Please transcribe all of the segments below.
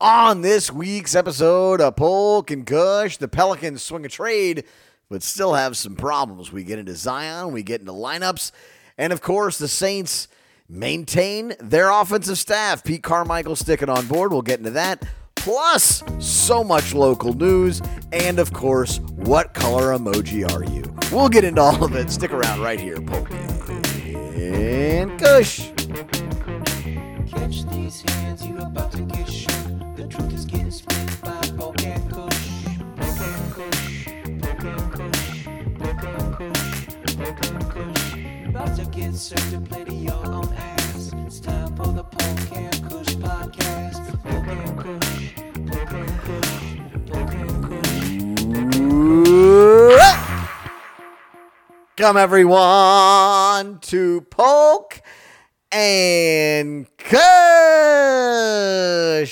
On this week's episode of Polk and Cush, the Pelicans swing a trade, but still have some problems. We get into Zion, we get into lineups, and of course, the Saints maintain their offensive staff. Pete Carmichael sticking on board. We'll get into that. Plus, so much local news, and of course, what color emoji are you? We'll get into all of it. Stick around right here, Polk and Cush. Catch these hands, you about to get shook. Come everyone to Polk and Cush,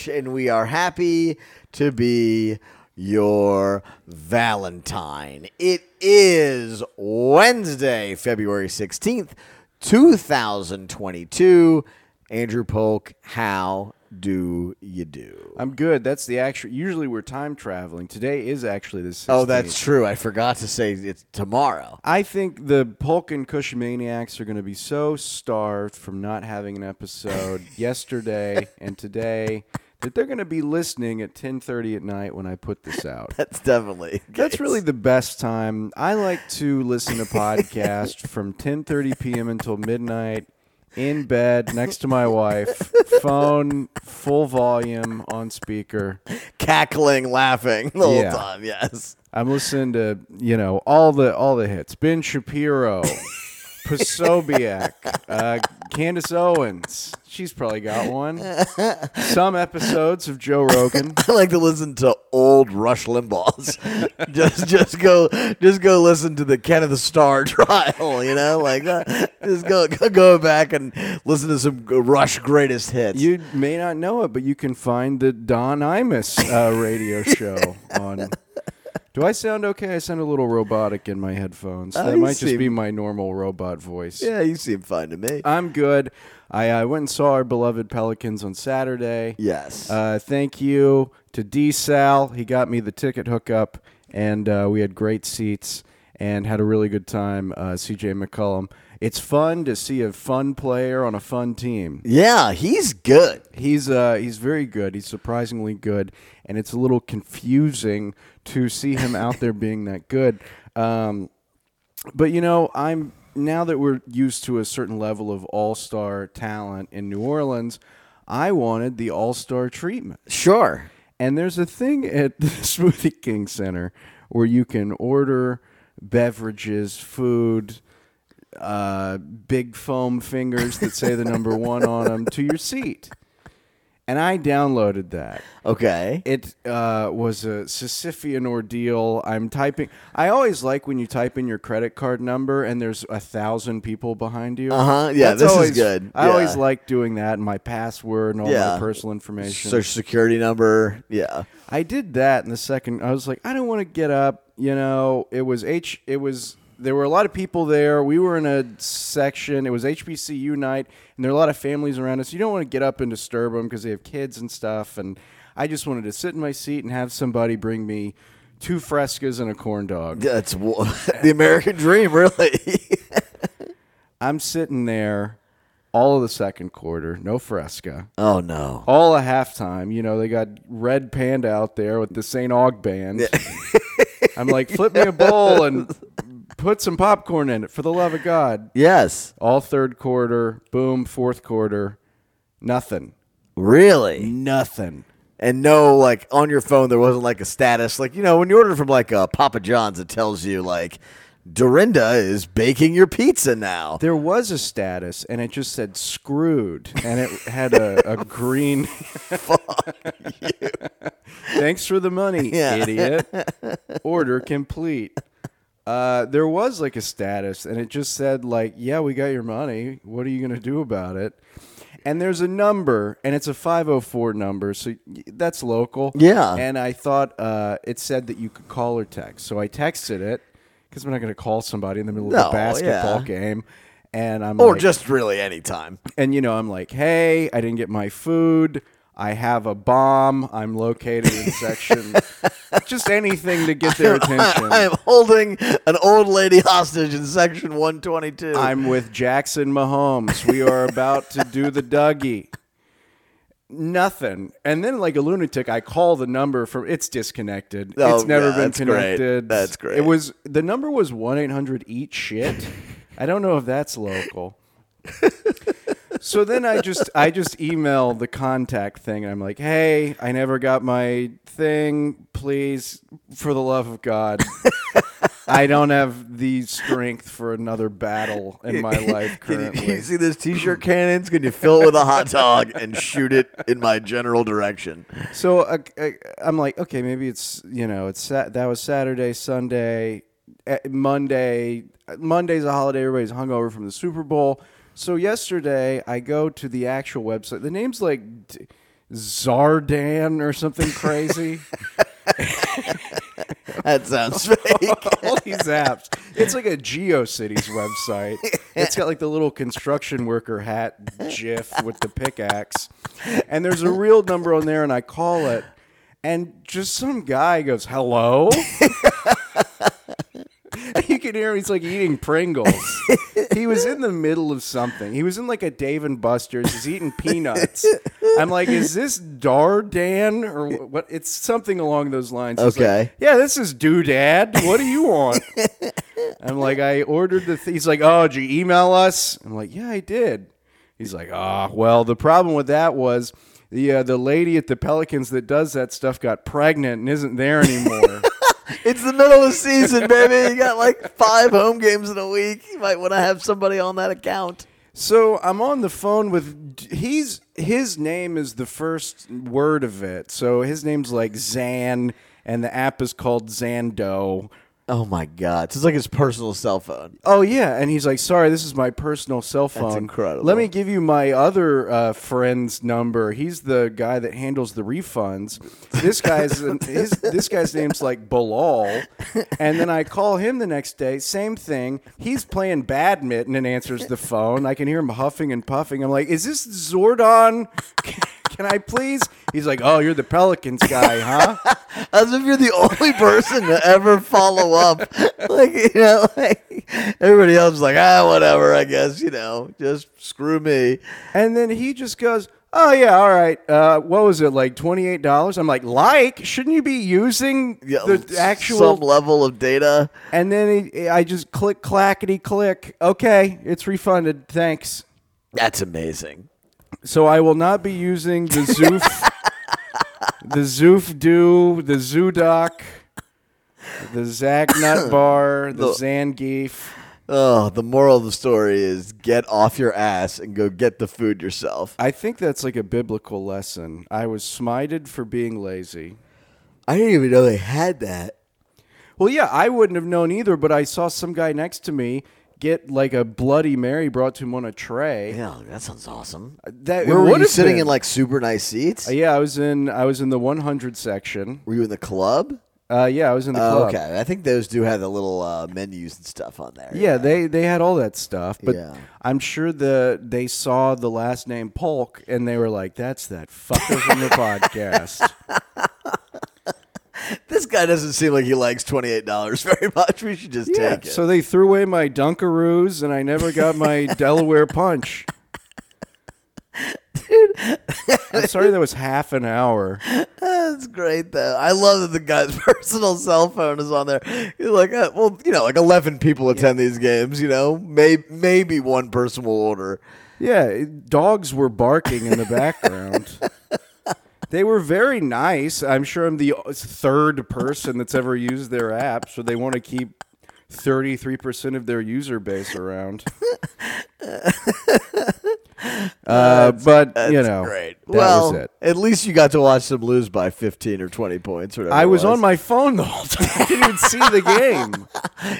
and we are happy to be your Valentine. It is Wednesday, February 16th, 2022. Andrew Polk, how do you do? I'm good. That's the actual. Usually we're time traveling. Today is actually the 16th. Oh, that's true. I forgot to say it's tomorrow. I think the Polk and Cush maniacs are going to be so starved from not having an episode yesterday and today that they're going to be listening at 10:30 at night when I put this out. That's definitely That's really the best time. I like to listen to podcasts from 10:30 p.m. until midnight in bed next to my wife, phone full volume on speaker. cackling, laughing the whole Yeah. time. Yes. I'm listening to you know all the all the hits. Ben Shapiro, Posobiec, uh, Candace Owens. She's probably got one. Some episodes of Joe Rogan. I like to listen to old Rush Limbaugh's. just just go just go listen to the Ken of the Star trial, you know? Like that. Just go, go back and listen to some Rush greatest hits. You may not know it, but you can find the Don Imus uh, radio show on. Do I sound okay? I sound a little robotic in my headphones. Oh, that might just be my normal robot voice. yeah, you seem fine to me. I'm good. I uh, went and saw our beloved Pelicans on Saturday. yes. Uh, thank you to D Sal. He got me the ticket hookup, and uh, we had great seats and had a really good time. Uh, CJ McCollum. It's fun to see a fun player on a fun team. yeah, he's good. He's uh, he's very good. He's surprisingly good, and it's a little confusing to see him out there being that good. Um, but you know, I'm now that we're used to a certain level of all-star talent in New Orleans, I wanted the all-star treatment. Sure. And there's a thing at the Smoothie King Center where you can order beverages, food, uh, big foam fingers that say the number one on them to your seat. And I downloaded that. Okay. It uh, was a Sisyphean ordeal. I'm typing. I always like when you type in your credit card number and there's a thousand people behind you. Uh-huh. Yeah, That's this is always- good. I always like doing that and my password and all Yeah. my personal information. Social security number. Yeah. I did that in the second. I was like, I don't want to get up. You know, it was H. It was there were a lot of people there. We were in a section. It was HBCU night, and there were a lot of families around us. You don't want to get up and disturb them because they have kids and stuff. And I just wanted to sit in my seat and have somebody bring me two frescas and a corn dog. That's w- the American dream, really. I'm sitting there all of the second quarter, no fresca. oh no. all a halftime. You know, they got Red Panda out there with the St. Aug band. I'm like, flip me a bowl and put some popcorn in it for the love of God. Yes. All third quarter, boom, fourth quarter, nothing. Really? Nothing. and no like on your phone there wasn't like a status like you know when you order from like uh, Papa John's it tells you like Dorinda is baking your pizza now. There was a status and it just said screwed and it had a, a green. Thanks for the money, Yeah. idiot. Order complete. Uh, there was like a status and it just said like, yeah, we got your money. What are you going to do about it? And there's a number and it's a 504 number. So y- that's local. Yeah. And I thought uh, it said that you could call or text. So I texted it because I'm not going to call somebody in the middle of No, a basketball yeah. game. And I'm Or like, just really any time. and you know, I'm like, hey, I didn't get my food. I have a bomb. I'm located in section. just anything to get their attention. I am holding an old lady hostage in section 122. I'm with Jackson Mahomes. We are about to do the Dougie. Nothing. And then, like a lunatic, I call the number from it's disconnected. Oh, it's never yeah, been that's great. connected. That's great. It was the number was one eight hundred eat shit. I don't know if that's local. so then I just I just email the contact thing and I'm like, hey, I never got my thing. Please, for the love of God. I don't have the strength for another battle in my life Can you, currently. you see those t-shirt cannons? Can you fill it with a hot dog and shoot it in my general direction? So uh, uh, I'm like, okay, maybe it's you know, it's that was Saturday, Sunday, eh, Monday. Monday's a holiday. Everybody's hungover from the Super Bowl. So yesterday, I go to the actual website. The name's like Zardan or something crazy. That sounds fake. All these apps. It's like a GeoCities website. It's got like the little construction worker hat GIF with the pickaxe. And there's a real number on there, and I call it, and just some guy goes, Hello? you can hear him, he's like eating Pringles. he was in the middle of something. He was in like a Dave and Buster's. He's eating peanuts. I'm like, is this Dardan or what? It's something along those lines. He's like, Okay. yeah, this is Doodad. What do you want? I'm like, I ordered the. Th-. He's like, oh, did you email us? I'm like, yeah, I did. He's like, ah, well, the problem with that was the uh, the lady at the Pelicans that does that stuff got pregnant and isn't there anymore. It's the middle of the season, baby. You got like five home games in a week. You might want to have somebody on that account. So I'm on the phone with he's his name is the first word of it. So his name's like Zan, and the app is called Zando. Oh my god! So it's like his personal cell phone. Oh yeah, and he's like, "Sorry, this is my personal cell phone. incredible. Let me give you my other uh, friend's number. He's the guy that handles the refunds. This guy's his this guy's name's like Bilal, and then I call him the next day. Same thing. He's playing badminton and answers the phone. I can hear him huffing and puffing. I'm like, "Is this Zordon?" Can I please? He's like, "Oh, you're the Pelicans guy, huh?" As if you're the only person to ever follow up. Like you know, like everybody else is like, ah, whatever. I guess you know, just screw me. And then he just goes, "Oh yeah, all right. Uh, what was it like? Twenty eight dollars?" I'm like, "Like, shouldn't you be using Yeah, the actual?" some level of data. and then he, I just click clackety click. Okay, it's refunded. Thanks. That's amazing. So I will not be using the Zoof, the Zoof Do, the Zoodoc, the Zagnut Bar, the Zangief. Oh, the moral of the story is get off your ass and go get the food yourself. I think that's like a biblical lesson. I was smited for being lazy. I didn't even know they had that. Well, yeah, I wouldn't have known either, but I saw some guy next to me get like a Bloody Mary brought to him on a tray. Yeah, that sounds awesome. That Where it were you sitting been. in like super nice seats? Uh, yeah, I was in I was in the 100 section. Were you in the club? Uh, yeah, I was in the Oh, club. okay, I think those do have the little uh, menus and stuff on there. Yeah, they they had all that stuff, but Yeah. I'm sure the they saw the last name Polk and they were like, "That's that fucker from the podcast." This guy doesn't seem like he likes twenty eight dollars very much. We should just yeah, take it. so they threw away my Dunkaroos and I never got my Delaware Punch. Dude. I'm sorry that was half an hour. That's great though. I love that the guy's personal cell phone is on there. You're like, uh, well, you know, like eleven people attend these games. You know, maybe maybe one person will order. Yeah, dogs were barking in the background. They were very nice. I'm sure I'm the third person that's ever used their app, so they want to keep 33% of their user base around. uh, but, That's you know, great. that well, was it. at least you got to watch them lose by fifteen or twenty points. Or whatever I it was on my phone the whole time. I didn't even see the game.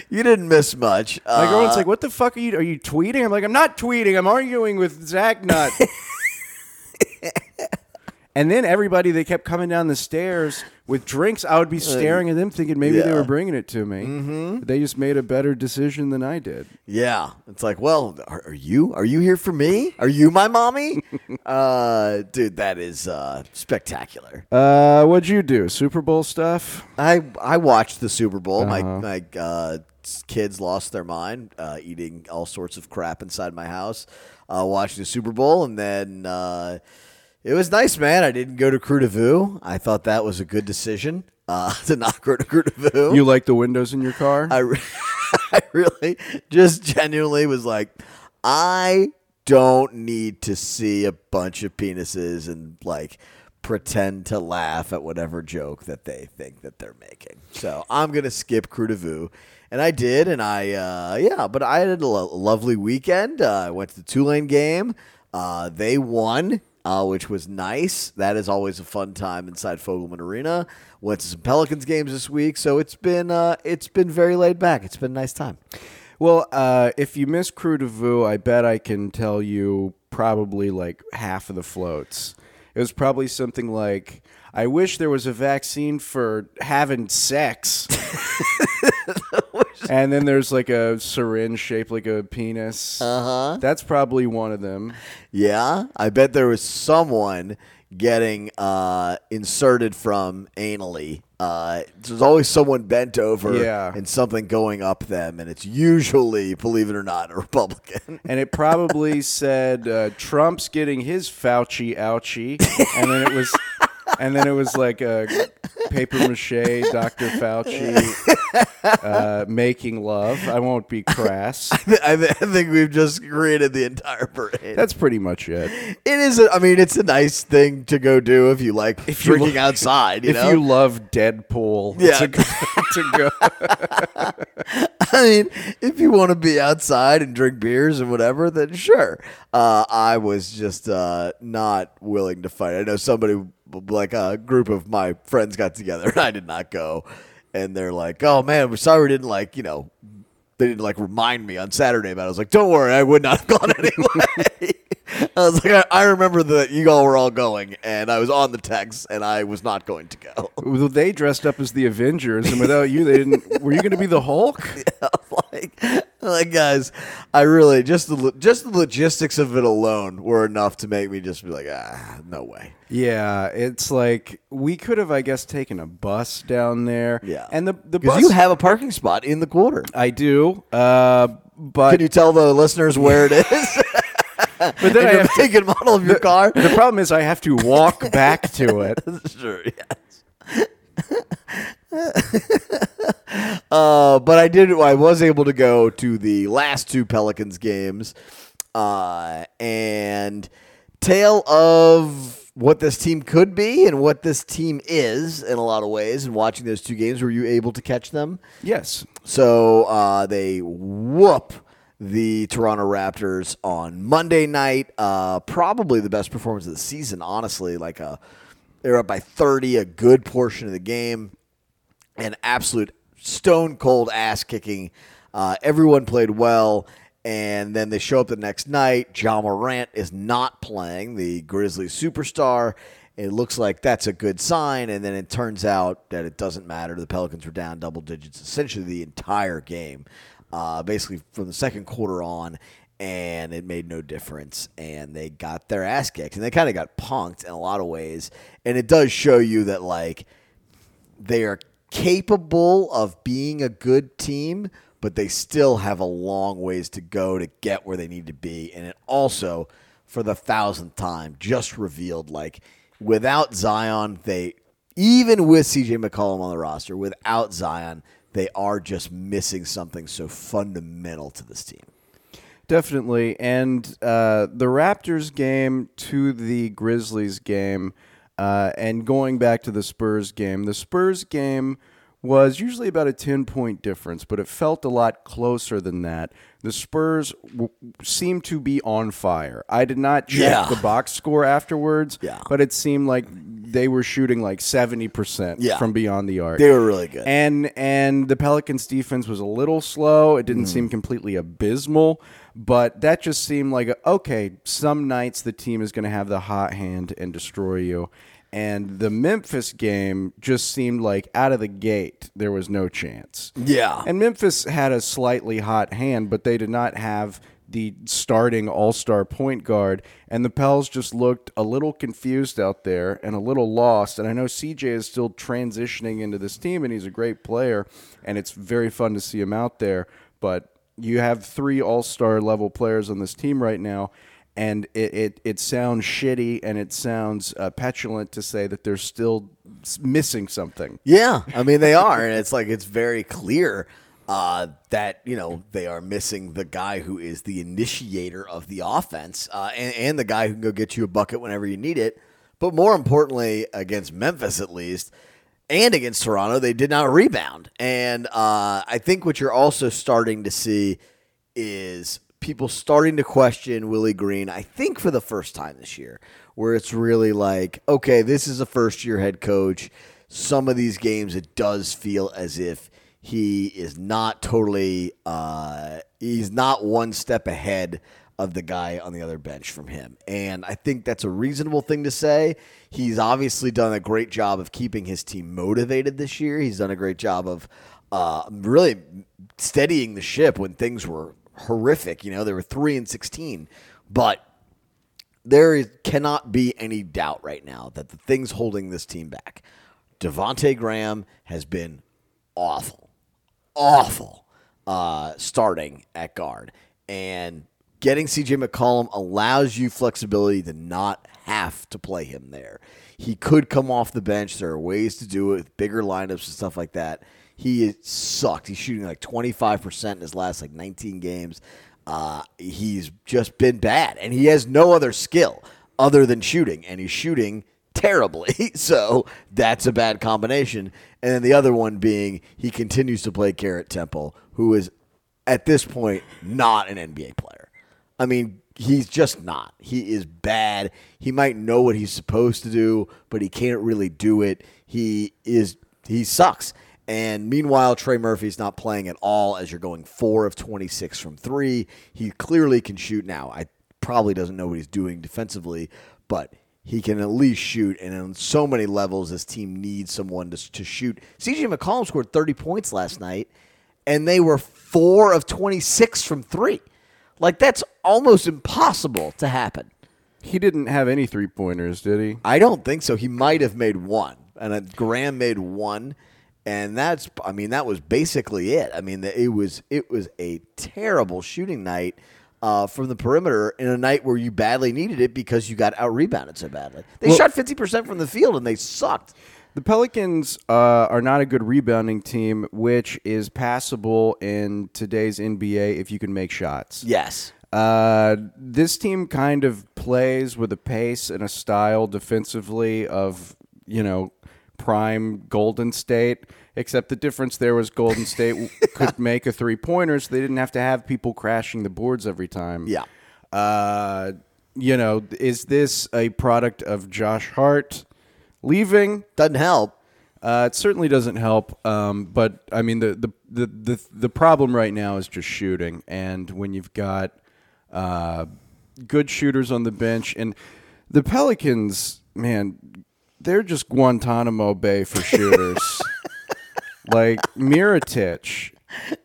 You didn't miss much. My Uh, girl's like, "What the fuck are you? Are you tweeting?" I'm like, "I'm not tweeting. I'm arguing with Zagnut." And then everybody, they kept coming down the stairs with drinks. I would be staring at them, thinking maybe they yeah. were bringing it to me. Mm-hmm. They just made a better decision than I did. Yeah, it's like, well, are, are you are you here for me? Are you my mommy? uh, dude, that is uh, spectacular. Uh, what'd you do? Super Bowl stuff? I I watched the Super Bowl. My my uh, kids lost their mind uh, eating all sorts of crap inside my house. Uh, watching the Super Bowl, and then uh, it was nice, man. I didn't go to Krewe du Vieux. I thought that was a good decision uh, to not go to Krewe du Vieux. You like the windows in your car? I, re- I really just genuinely was like, I don't need to see a bunch of penises and like pretend to laugh at whatever joke that they think that they're making. So I'm gonna skip Krewe du Vieux. And I did, and I, uh, yeah, but I had a lo- lovely weekend. Uh, I went to the Tulane game. Uh, they won, uh, which was nice. That is always a fun time inside Fogelman Arena. Went to some Pelicans games this week, so it's been uh, it's been very laid back. It's been a nice time. Well, uh, if you miss Krewe du Vieux, I bet I can tell you probably like half of the floats. It was probably something like, I wish there was a vaccine for having sex. and then there's like a syringe shaped like a penis. Uh huh. That's probably one of them. Yeah, I bet there was someone getting uh, inserted from anally. Uh, there's always someone bent over Yeah. and something going up them, and it's usually, believe it or not, a Republican. And it probably said uh, Trump's getting his Fauci ouchie, and then it was, and then it was like a paper mache Dr. Fauci uh, making love. I won't be crass. I, th- I think we've just created the entire parade. That's pretty much it. it is. A, I mean, it's a nice thing to go do if you like If you drinking lo- outside. You if know? you love Deadpool, Yeah. to, to go. I mean, if you want to be outside and drink beers and whatever, then sure. Uh, I was just uh, not willing to fight. I know somebody, like a group of my friends, got together, and I did not go. And they're like, "Oh man, we're sorry we didn't like, you know, they didn't like remind me on Saturday about." it. I was like, "Don't worry, I would not have gone anyway." I was like, I, "I remember that you all were all going, and I was on the text, and I was not going to go." Well, They dressed up as the Avengers, and without you, they didn't. Were you going to be the Hulk? like, like guys, I really just the just the logistics of it alone were enough to make me just be like, ah, no way. Yeah, it's like we could have, I guess, taken a bus down there. Yeah, and the the bus you have a parking spot in the quarter. I do, uh, but Can you tell the listeners where it is? but then and I have to, and model of your car? the problem is I have to walk back to it. sure, yes. uh, but I did. I was able to go to the last two Pelicans games, uh, and tale of what this team could be and what this team is in a lot of ways. And watching those two games, were you able to catch them? Yes, So uh, they whoop the Toronto Raptors on Monday night. Uh, probably the best performance of the season, honestly. Like a, they were up by 30 a good portion of the game. An absolute stone cold ass kicking. Uh, everyone played well. And then they show up the next night. Ja Morant is not playing, the Grizzlies superstar. It looks like that's a good sign. And then it turns out that it doesn't matter. The Pelicans were down double digits essentially the entire game, uh, basically from the second quarter on. And it made no difference. And they got their ass kicked. And they kind of got punked in a lot of ways. And it does show you that, like, they are capable of being a good team, but they still have a long ways to go to get where they need to be. And it also, for the thousandth time, just revealed like without Zion, they even with CJ McCollum on the roster, without Zion, they are just missing something so fundamental to this team. definitely. And uh, the Raptors game to the Grizzlies game, uh, and going back to the Spurs game, the Spurs game was usually about a 10 point difference, but it felt a lot closer than that. The Spurs w- seemed to be on fire. I did not check Yeah. the box score afterwards, Yeah. but it seemed like they were shooting like 70% Yeah. from beyond the arc. They were really good. And and the Pelicans defense was a little slow. It didn't Mm. seem completely abysmal, but that just seemed like okay, some nights the team is going to have the hot hand and destroy you. And the Memphis game just seemed like out of the gate there was no chance. yeah. And Memphis had a slightly hot hand, but they did not have the starting all star point guard. And the Pels just looked a little confused out there and a little lost. And I know CJ is still transitioning into this team, and he's a great player. And it's very fun to see him out there. But you have three all star level players on this team right now. And it, it, it sounds shitty and it sounds uh, petulant to say that they're still missing something. Yeah, I mean they are, and it's like it's very clear uh, that you know they are missing the guy who is the initiator of the offense, uh, and, and the guy who can go get you a bucket whenever you need it. But more importantly, against Memphis at least, and against Toronto, they did not rebound. And uh, I think what you're also starting to see is people starting to question Willie Green, I think for the first time this year, where it's really like, okay, this is a first year head coach. Some of these games, it does feel as if he is not totally, uh, he's not one step ahead of the guy on the other bench from him. And I think that's a reasonable thing to say. He's obviously done a great job of keeping his team motivated this year. He's done a great job of uh, really steadying the ship when things were horrific. You know, they were 3 and 16. But there is, cannot be any doubt right now that the things holding this team back, Devonte Graham has been awful, awful uh, starting at guard, and getting CJ McCollum allows you flexibility to not have to play him there. He could come off the bench. There are ways to do it with bigger lineups and stuff like that. He sucked. He's shooting like 25% in his last like 19 games. Uh, he's just been bad, and he has no other skill other than shooting, and he's shooting terribly. So that's a bad combination. And then the other one being he continues to play Garrett Temple, who is at this point not an NBA player. I mean, he's just not. He is bad. He might know what he's supposed to do, but he can't really do it. He is he sucks. And meanwhile, Trey Murphy's not playing at all as you're going four of 26 from three. He clearly can shoot now. I probably doesn't know what he's doing defensively, but he can at least shoot. And on so many levels, this team needs someone to, to shoot. CJ McCollum scored 30 points last night, and they were four of 26 from three. Like, that's almost impossible to happen. He didn't have any three pointers, did he? I don't think so. He might have made one, and Graham made one, and that's. I mean, that was basically it. I mean, it was it was a terrible shooting night uh, from the perimeter in a night where you badly needed it because you got out rebounded so badly. They Well- shot fifty percent from the field and they sucked. The Pelicans uh, are not a good rebounding team, which is passable in today's NBA if you can make shots. Yes. Uh, this team kind of plays with a pace and a style defensively of, you know, prime Golden State, except the difference there was Golden State could make a three pointer, so they didn't have to have people crashing the boards every time. Yeah. Uh, you know, is this a product of Josh Hart leaving? Doesn't help. Uh, it certainly doesn't help. Um, but I mean, the, the the the the problem right now is just shooting, and when you've got uh, good shooters on the bench, and the Pelicans, man, they're just Guantanamo Bay for shooters. Like Mirotic,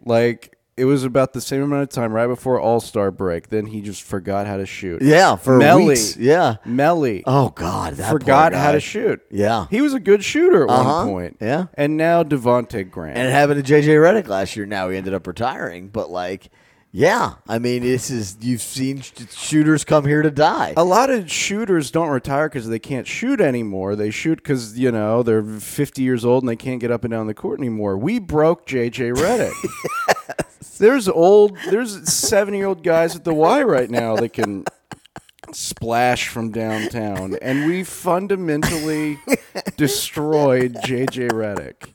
like it was about the same amount of time right before All Star break. Then he just forgot how to shoot. Yeah, for Melli, weeks. Yeah. Melli Oh God, that forgot how to shoot. Yeah. He was a good shooter at Uh-huh. one point. Yeah. And now Devonte Graham. And it happened to JJ Redick last year. Now he ended up retiring, but like, yeah, I mean, this is you've seen sh- shooters come here to die. a lot of shooters don't retire because they can't shoot anymore. They shoot because you know they're 50 years old and they can't get up and down the court anymore. We broke JJ Redick. There's old, there's 70 year old guys at the Y right now that can splash from downtown, and we fundamentally destroyed JJ Redick.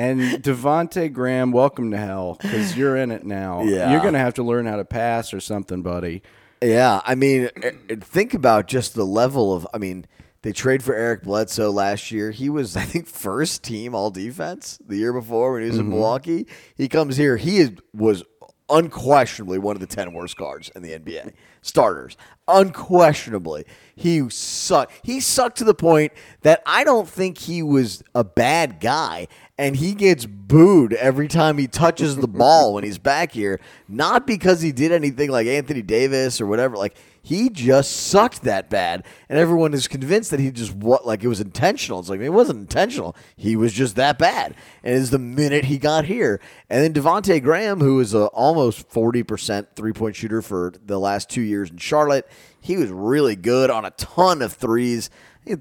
And Devonte Graham, welcome to hell because you're in it now. Yeah. You're gonna have to learn how to pass or something, buddy. Yeah, I mean, eh, eh, think about just the level of. I mean, they trade for Eric Bledsoe last year. He was, I think, first team all defense the year before when he was in Milwaukee. He comes here. He is, was unquestionably one of the ten worst guards in the NBA starters. Unquestionably, he sucked. He sucked to the point that I don't think he was a bad guy. And he gets booed every time he touches the ball when he's back here. Not because he did anything like Anthony Davis or whatever. Like he just sucked that bad, and everyone is convinced that he just what like it was intentional. It's like it wasn't intentional. He was just that bad. And it's the minute he got here, and then Devonte Graham, who is a almost forty percent three point shooter for the last two years in Charlotte, he was really good on a ton of threes.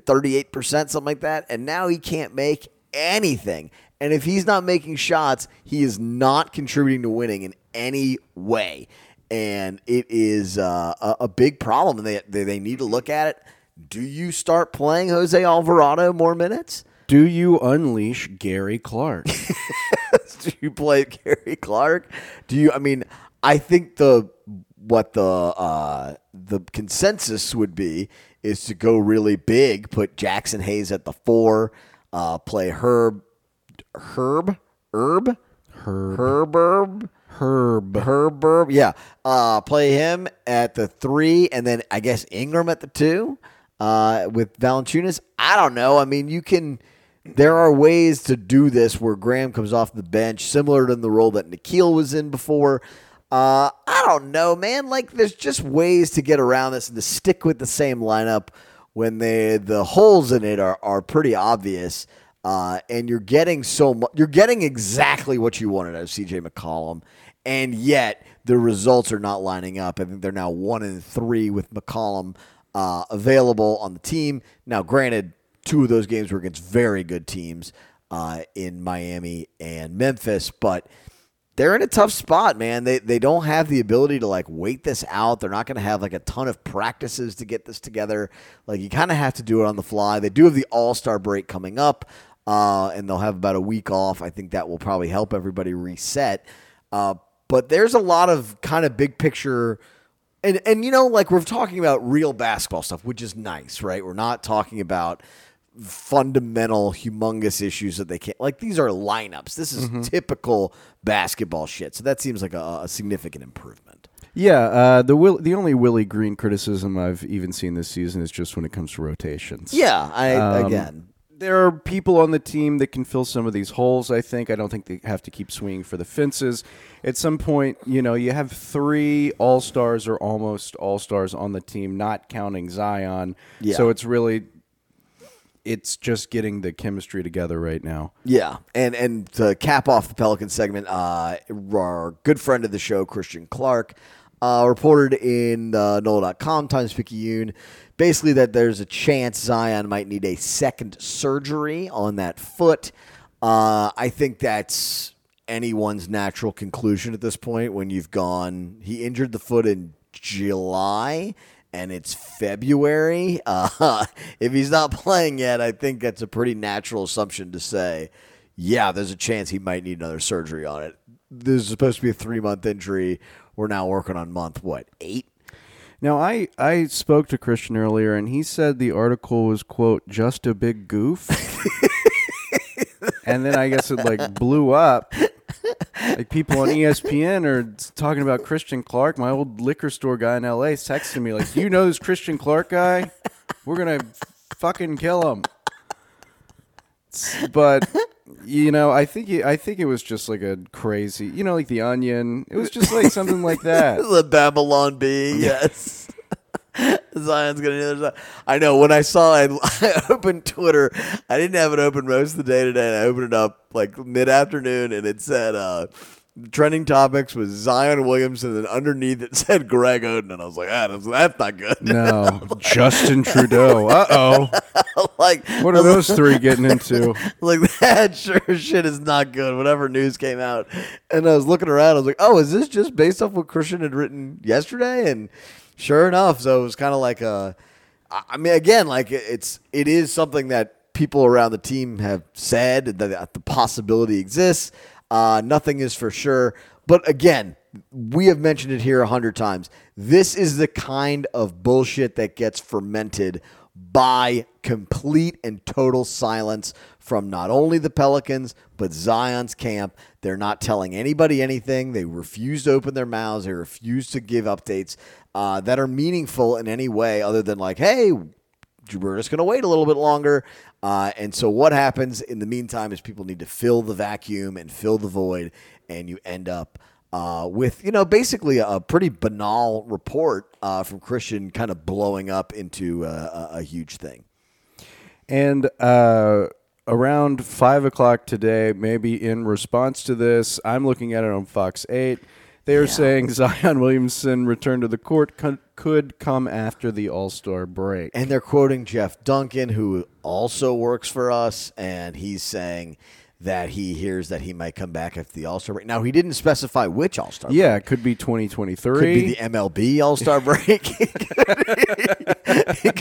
Thirty eight percent, something like that, and now he can't make anything. And if he's not making shots, he is not contributing to winning in any way and it is uh, a, a big problem, and they, they they need to look at it. Do you start playing Jose Alvarado more minutes? Do you unleash Gary Clark? Do you play Gary Clark? Do you? I mean, I think the what the uh, the consensus would be is to go really big, put Jaxson Hayes at the four, uh, play Herb, Herb, Herb, Herb. Herb, Herb. Herb, Herb, Herb yeah. Uh, play him at the three, and then I guess Ingram at the two uh, with Valanciunas. I don't know. I mean, you can. There are ways to do this where Graham comes off the bench, similar to the role that Nickeil was in before. Uh, I don't know, man. Like, there's just ways to get around this and to stick with the same lineup when they the holes in it are, are pretty obvious. Uh, and you're getting so much. You're getting exactly what you wanted out of CJ McCollum, and yet the results are not lining up. I think they're now one and three with McCollum uh, available on the team. Now, granted, two of those games were against very good teams uh, in Miami and Memphis, but they're in a tough spot, man. They they don't have the ability to like wait this out. They're not going to have like a ton of practices to get this together. Like you kind of have to do it on the fly. They do have the All Star break coming up, uh, and they'll have about a week off. I think that will probably help everybody reset. Uh, but there's a lot of kind of big picture. And, and you know, like we're talking about real basketball stuff, which is nice, right? We're not talking about fundamental, humongous issues that they can't. Like these are lineups. This is typical basketball shit. So that seems like a, a significant improvement. Yeah, uh, the Will, the only Willie Green criticism I've even seen this season is just when it comes to rotations. Yeah, I Um, again. There are people on the team that can fill some of these holes, I think. I don't think they have to keep swinging for the fences. At some point, you know, you have three all stars or almost all stars on the team, not counting Zion. Yeah. So it's really, it's just getting the chemistry together right now. Yeah, and and to cap off the Pelican segment, uh, our good friend of the show, Christian Clark, uh, reported in uh, NOLA.com, Times Picayune, basically that there's a chance Zion might need a second surgery on that foot. Uh, I think that's anyone's natural conclusion at this point when you've gone. He injured the foot in July. And it's February. Uh, if he's not playing yet, I think that's a pretty natural assumption to say, yeah, there's a chance he might need another surgery on it. This is supposed to be a three month injury. We're now working on month, what, eight? Now, I, I spoke to Christian earlier, and he said the article was, quote, just a big goof. and then I guess it, like, blew up. Like, people on ESPN are talking about Christian Clark. My old liquor store guy in L.A. texting me, like, you know this Christian Clark guy? We're going to fucking kill him. But you know, I think it, I think it was just like a crazy, you know, like the Onion. It was just like something like that. the Babylon Bee, yes. Zion's gonna do this. I know. When I saw it, I opened Twitter. I didn't have it open most of the day today. And I opened it up like mid afternoon, and it said uh, trending topics was Zion Williamson, and underneath it said Greg Oden, and I was like, ah, that's, that's not good. No, Justin Trudeau. Uh oh. like, What are those three getting into? like that sure shit is not good. Whatever news came out, and I was looking around. I was like, "Oh, is this just based off what Christian had written yesterday?" And sure enough, so it was kind of like a. I I mean, again, like it's it is something that people around the team have said that the possibility exists. Uh, nothing is for sure. But again, we have mentioned it here a hundred times. This is the kind of bullshit that gets fermented by complete and total silence from not only the Pelicans, but Zion's camp. They're not telling anybody anything. They refuse to open their mouths. They refuse to give updates uh, that are meaningful in any way other than, like, hey, we're going to wait a little bit longer. Uh, and so, what happens in the meantime is people need to fill the vacuum and fill the void, and you end up uh, with, you know, basically a pretty banal report uh, from Christian kind of blowing up into uh, a, a huge thing. And uh, around five o'clock today, maybe in response to this, I'm looking at it on Fox 8. They are saying Zion Williamson return to the court co- could come after the All Star break. And they're quoting Jeff Duncan, who also works for us, and he's saying that he hears that he might come back after the All Star break. Now, he didn't specify which All Star break. yeah, it could be 2023. Could be the MLB All Star break. it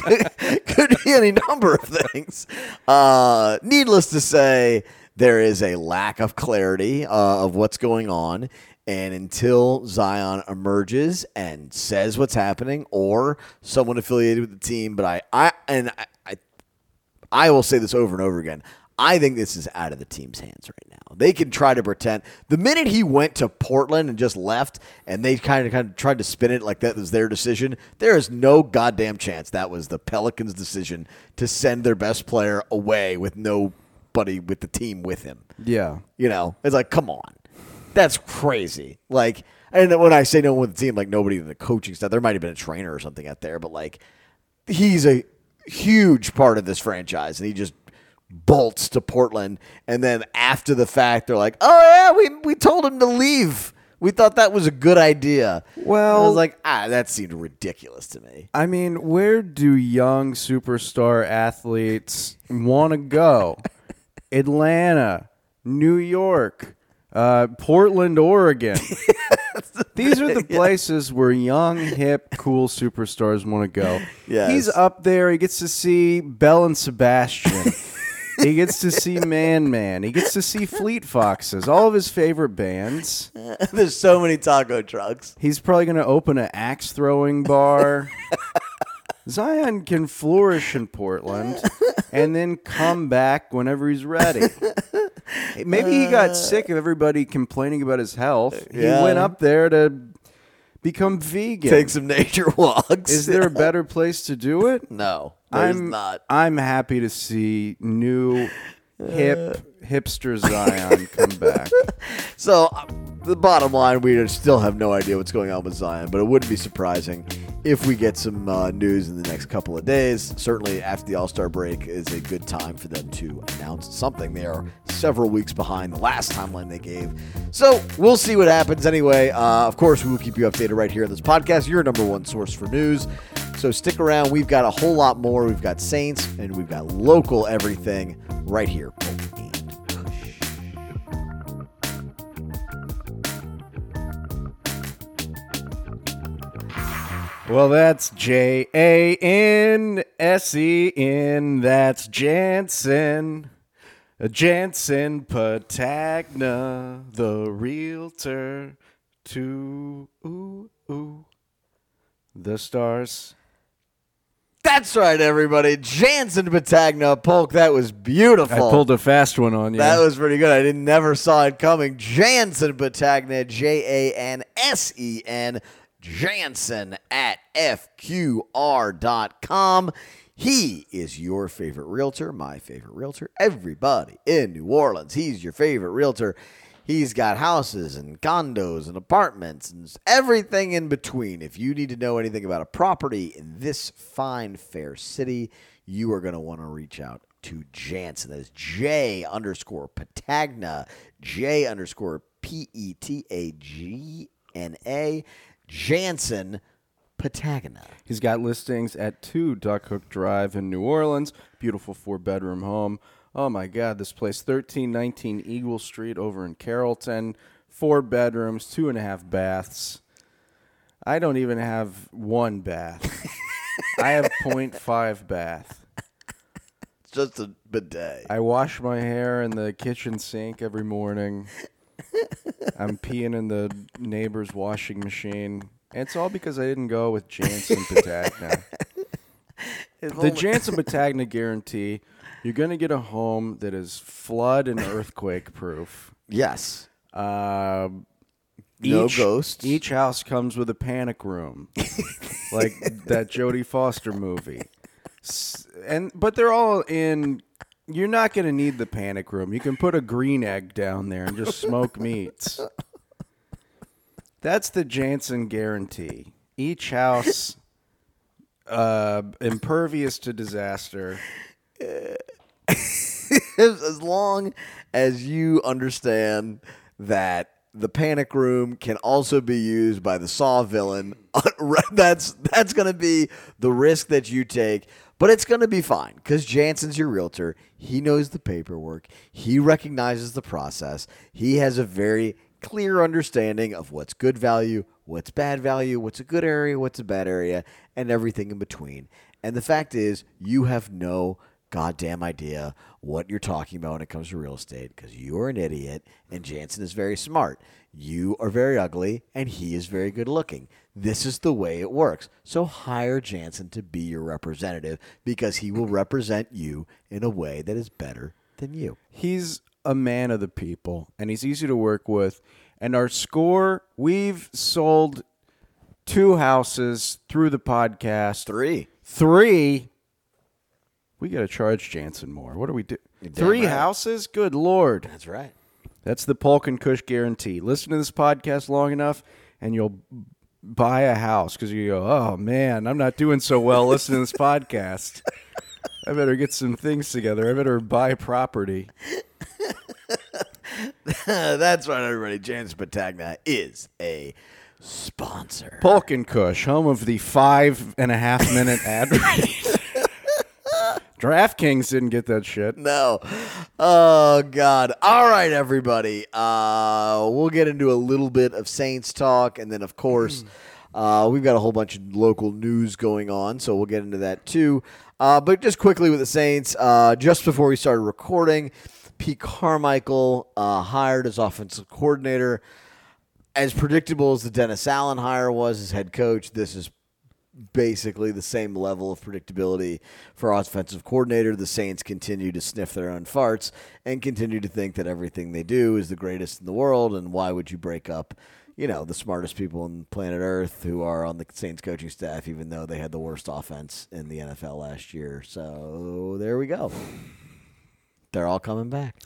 could, could be any number of things. Uh, needless to say, there is a lack of clarity uh, of what's going on. And until Zion emerges and says what's happening, or someone affiliated with the team, but I, I and I, I, I will say this over and over again. I think this is out of the team's hands right now. They can try to pretend. The minute he went to Portland and just left, and they kind of kind of tried to spin it like that was their decision, there is no goddamn chance that was the Pelicans' decision to send their best player away with nobody with the team with him. yeah. You know, it's like, come on, that's crazy. Like, and when I say no one with the team, like nobody in the coaching staff, there might have been a trainer or something out there, but like, he's a huge part of this franchise, and he just bolts to Portland, and then after the fact, they're like, oh yeah, we we told him to leave. We thought that was a good idea. Well- I was like, ah, that seemed ridiculous to me. I mean, where do young superstar athletes want to go? Atlanta, New York, uh, Portland, Oregon. These are the places where young, hip, cool superstars want to go. Yes. He's up there. He gets to see Belle and Sebastian. he gets to see Man Man. He gets to see Fleet Foxes, all of his favorite bands. There's so many taco trucks. He's probably going to open an axe throwing bar. Zion can flourish in Portland and then come back whenever he's ready. Maybe he got sick of everybody complaining about his health. He Yeah. went up there to become vegan. Take some nature walks. Is there a better place to do it? No, there's I'm not. I'm happy to see new hip hipster Zion come back. So uh, the bottom line, we still have no idea what's going on with Zion, but it wouldn't be surprising if we get some uh, news in the next couple of days. Certainly, after the All Star break is a good time for them to announce something. They are several weeks behind the last timeline they gave, so we'll see what happens. Anyway, uh, of course, we will keep you updated right here on this podcast. Your number one source for news. So stick around. We've got a whole lot more. We've got Saints and we've got local everything right here. Well, that's J A N S E N. That's Jansen. Jansen Petagna, the realtor to ooh, ooh, the stars. That's right, everybody. Jansen Petagna Polk. That was beautiful. I pulled a fast one on you. that was pretty good. I didn't never saw it coming. Jansen Petagna, J A N S E N, Jansen at FQR.com. He is your favorite realtor, my favorite realtor, everybody in New Orleans. He's your favorite realtor. He's got houses and condos and apartments and everything in between. If you need to know anything about a property in this fine, fair city, you are going to want to reach out to Jansen. That is J underscore Petagna, J underscore P E T A G N A, Jansen Petagna. He's got listings at 2 Duck Hook Drive in New Orleans. Beautiful four bedroom home. Oh my God, this place, 1319 Eagle Street over in Carrollton. Four bedrooms, two and a half baths. I don't even have one bath. I have 0.5 bath. It's just a bidet. I wash my hair in the kitchen sink every morning. I'm peeing in the neighbor's washing machine. And it's all because I didn't go with Jansen Petagna. the Jansen Petagna guarantee you're going to get a home that is flood and earthquake proof. yes. Um, No each, ghosts. Each house comes with a panic room, like that Jodie Foster movie. And but they're all in. You're not going to need the panic room. You can put a green egg down there and just smoke meats. That's the Jansen guarantee. Each house uh, impervious to disaster. as, long as you understand that the panic room can also be used by the saw villain that's that's going to be the risk that you take but it's going to be fine because jansen's your realtor. He knows the paperwork. He recognizes the process. He has a very clear understanding of what's good value what's bad value what's a good area what's a bad area and everything in between. And the fact is you have no goddamn idea what you're talking about when it comes to real estate because you're an idiot and Jansen is very smart. You are very ugly and he is very good looking. This is the way it works. So hire Jansen to be your representative because he will represent you in a way that is better than you. He's a man of the people and he's easy to work with. And our score, we've sold two houses through the podcast. Three. Three. We got to charge Jansen more. What do we do? Three right. houses? Good Lord. That's right. That's the Polk and Cush guarantee. Listen to this podcast long enough and you'll buy a house because you go, oh man, I'm not doing so well listening to this podcast. I better get some things together. I better buy property. That's right, everybody. Jansen Petagna is a sponsor. Polk and Cush, home of the five and a half minute ad read. DraftKings didn't get that shit. No. Oh God. All right, everybody. Uh, we'll get into a little bit of Saints talk, and then of course, uh, we've got a whole bunch of local news going on, so we'll get into that too. Uh, but just quickly with the Saints, uh, just before we started recording, Pete Carmichael uh, hired as offensive coordinator. As predictable as the Dennis Allen hire was as head coach, this is basically the same level of predictability for offensive coordinator. The Saints continue to sniff their own farts and continue to think that everything they do is the greatest in the world. And why would you break up, you know, the smartest people on planet Earth who are on the Saints coaching staff, even though they had the worst offense in the NFL last year? So there we go. They're all coming back.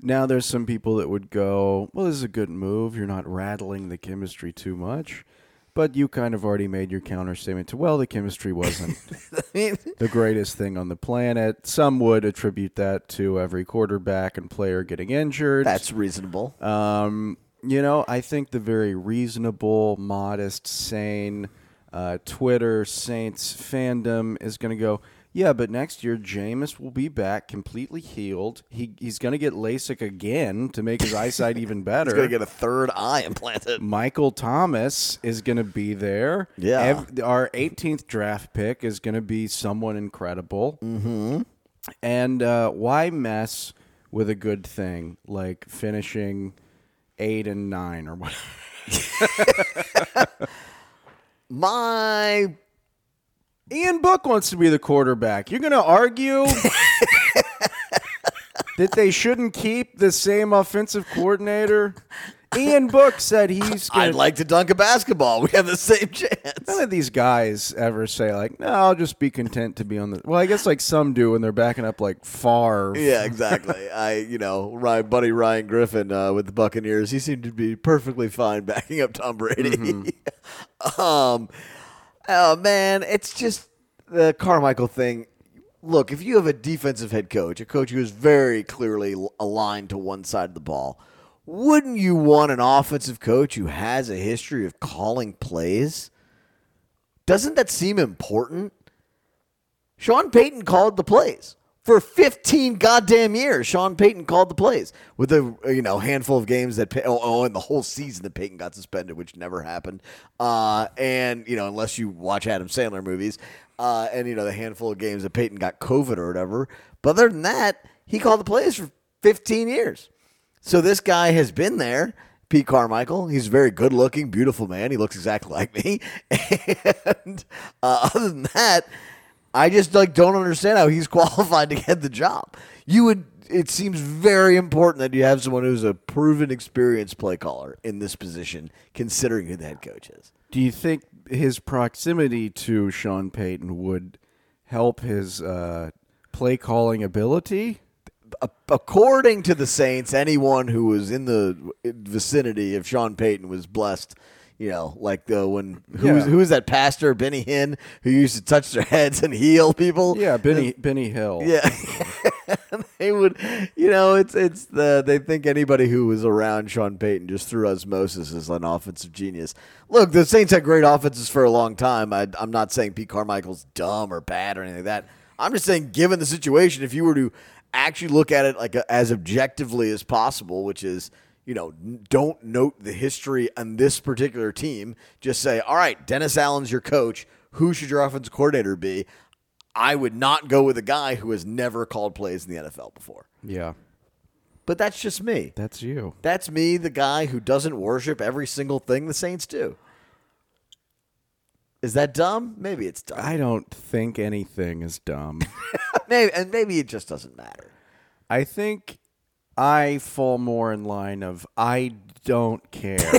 Now there's some people that would go, well, this is a good move. You're not rattling the chemistry too much. But you kind of already made your counter statement to, well, the chemistry wasn't I mean, the greatest thing on the planet. Some would attribute that to every quarterback and player getting injured. that's reasonable. Um, you know, I think the very reasonable, modest, sane uh, Twitter Saints fandom is going to go, yeah, but next year Jameis will be back completely healed. He he's going to get LASIK again to make his eyesight even better. He's going to get a third eye implanted. Michael Thomas is going to be there. Yeah. our 18th draft pick is going to be someone incredible. Mm-hmm. And uh, why mess with a good thing like finishing eight and nine or what? My Ian Book wants to be the quarterback. You're going to argue that they shouldn't keep the same offensive coordinator? Ian Book said he's going I'd like to dunk a basketball. We have the same chance. None of these guys ever say like, "No, I'll just be content to be on the." Well, I guess like some do when they're backing up like Favre. Yeah, exactly. I, you know, my buddy Ryan Griffin uh, with the Buccaneers, he seemed to be perfectly fine backing up Tom Brady. um, oh man, it's just the Carmichael thing. Look, if you have a defensive head coach, a coach who is very clearly aligned to one side of the ball, wouldn't you want an offensive coach who has a history of calling plays? Doesn't that seem important? Sean Payton called the plays. For 15 goddamn years, Sean Payton called the plays with a you know handful of games that oh, oh and the whole season that Payton got suspended, which never happened. Uh, and you know unless you watch Adam Sandler movies, uh, and you know the handful of games that Payton got COVID or whatever. But other than that, he called the plays for 15 years. So this guy has been there. Pete Carmichael. He's a very good looking, beautiful man. He looks exactly like me. And uh, other than that, I just like don't understand how he's qualified to get the job. You would. It seems very important that you have someone who's a proven, experienced play caller in this position, considering who the head coach is. Do you think his proximity to Sean Payton would help his uh, play calling ability? According to the Saints, anyone who was in the vicinity of Sean Payton was blessed. You know, like the when who was Yeah. who was that pastor Benny Hinn who used to touch their heads and heal people? Yeah, Benny Benny Hill. Yeah. they would you know, it's it's the they think anybody who was around Sean Payton just through osmosis is an offensive genius. Look, the Saints had great offenses for a long time. I, I'm not saying Pete Carmichael's dumb or bad or anything like that. I'm just saying, given the situation, if you were to actually look at it like as objectively as possible, which is you know, don't note the history on this particular team. Just say, all right, Dennis Allen's your coach. Who should your offensive coordinator be? I would not go with a guy who has never called plays in the NFL before. Yeah, But that's just me. that's you. That's me, the guy who doesn't worship every single thing the Saints do. Is that dumb? Maybe it's dumb. I don't think anything is dumb. maybe, and maybe it just doesn't matter. I think I fall more in line of I don't care.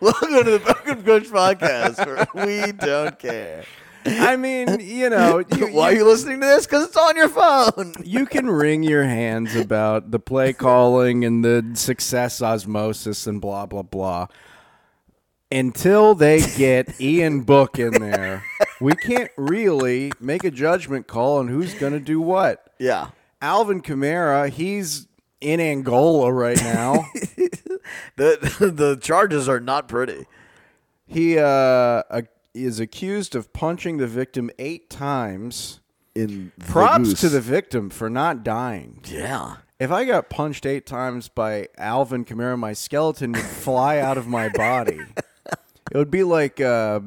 Welcome to the Broken Coach podcast where we don't care. I mean, you know, you, Why are you listening to this? Because it's on your phone. you can wring your hands about the play calling and the success osmosis and blah blah blah. Until they get Ian Book in there, we can't really make a judgment call on who's going to do what. Yeah. Alvin Kamara, he's in Angola right now. The the charges are not pretty. he uh, ac- is accused of punching the victim eight times. In Props to the victim for not dying. yeah. If I got punched eight times by Alvin Kamara, my skeleton would fly out of my body. It would be like, uh,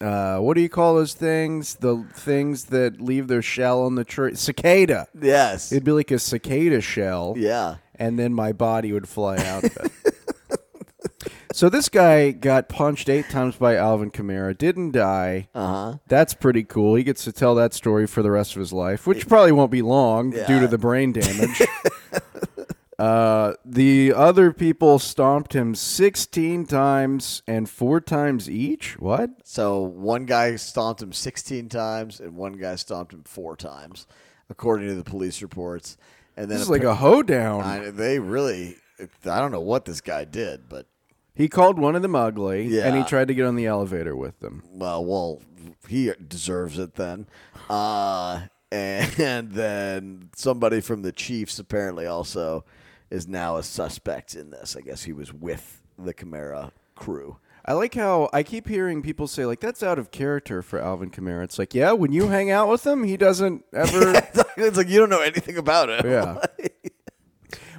uh, what do you call those things? The things that leave their shell on the tree? Cicada. Yes. It'd be like a cicada shell. yeah. and then my body would fly out of it. so this guy got punched eight times by Alvin Kamara, didn't die. Uh huh. That's pretty cool. He gets to tell that story for the rest of his life, which probably won't be long due to the brain damage. uh, the other people stomped him 16 times and four times each. What? So one guy stomped him 16 times, and one guy stomped him four times, according to the police reports. And then This is like a hoedown. I, they really. I don't know what this guy did, but He called one of them ugly, and he tried to get on the elevator with them. well, well, he deserves it then. Uh, and then somebody from the Chiefs apparently also is now a suspect in this. I guess he was with the Kamara crew. I like how I keep hearing people say like that's out of character for Alvin Kamara. It's like, yeah, when you hang out with him, he doesn't ever. it's like you don't know anything about him. yeah.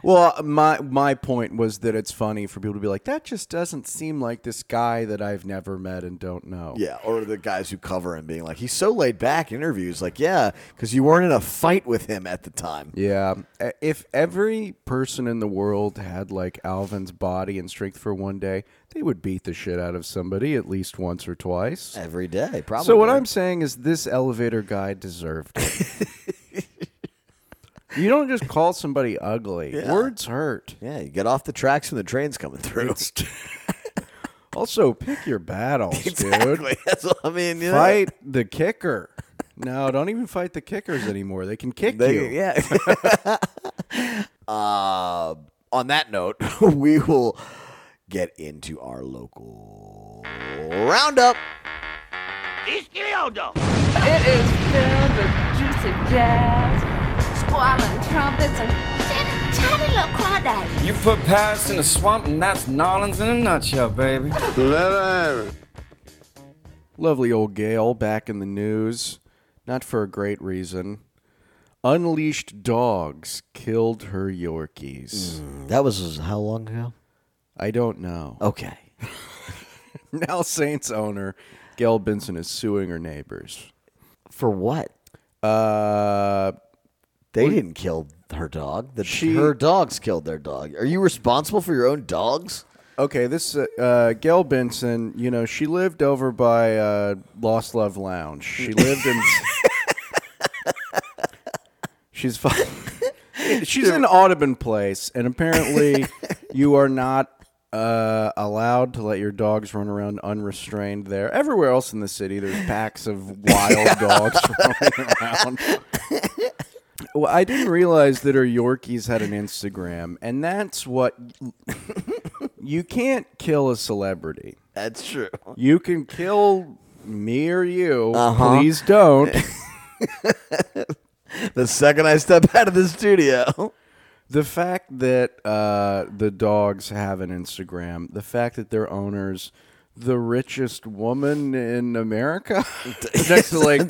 Well, my my point was that it's funny for people to be like, that just doesn't seem like this guy that I've never met and don't know. Yeah, or the guys who cover him being like, he's so laid back in interviews. Like, yeah, because you weren't in a fight with him at the time. Yeah. If every person in the world had like Alvin's body and strength for one day, they would beat the shit out of somebody at least once or twice. Every day, probably. So what I'm saying is this elevator guy deserved it. you don't just call somebody ugly. Yeah. Words hurt. Yeah, you get off the tracks when the train's coming through. Also, pick your battles, dude. That's what I mean. You know, Fight the kicker. No, don't even fight the kickers anymore. They can kick They- you. yeah. uh, on that note, we will get into our local roundup. It is filled with juicy jazz, squalling trumpets, and tiny, tiny little crawdads. You put Paris in the swamp, and that's Nolans in a nutshell, baby. Lovely old Gail back in the news. not for a great reason. Unleashed dogs killed her Yorkies. That was how long ago? I don't know. Okay. Now Saints owner Gail Benson is suing her neighbors. For what? Uh, They didn't kill her dog. The, She- her dogs killed their dog. Are you responsible for your own dogs? okay, this uh, uh, Gail Benson, you know, she lived over by uh, Lost Love Lounge. She lived in. she's fine. she's in Audubon Place, and apparently, you are not uh, allowed to let your dogs run around unrestrained there. Everywhere else in the city, there's packs of wild dogs running around. Well, I didn't realize that her Yorkies had an Instagram, and that's what you can't kill a celebrity. That's true. You can kill me or you. Uh-huh. Please don't. The second I step out of the studio. the fact that uh, the dogs have an Instagram, the fact that their owners, the richest woman in America, next to like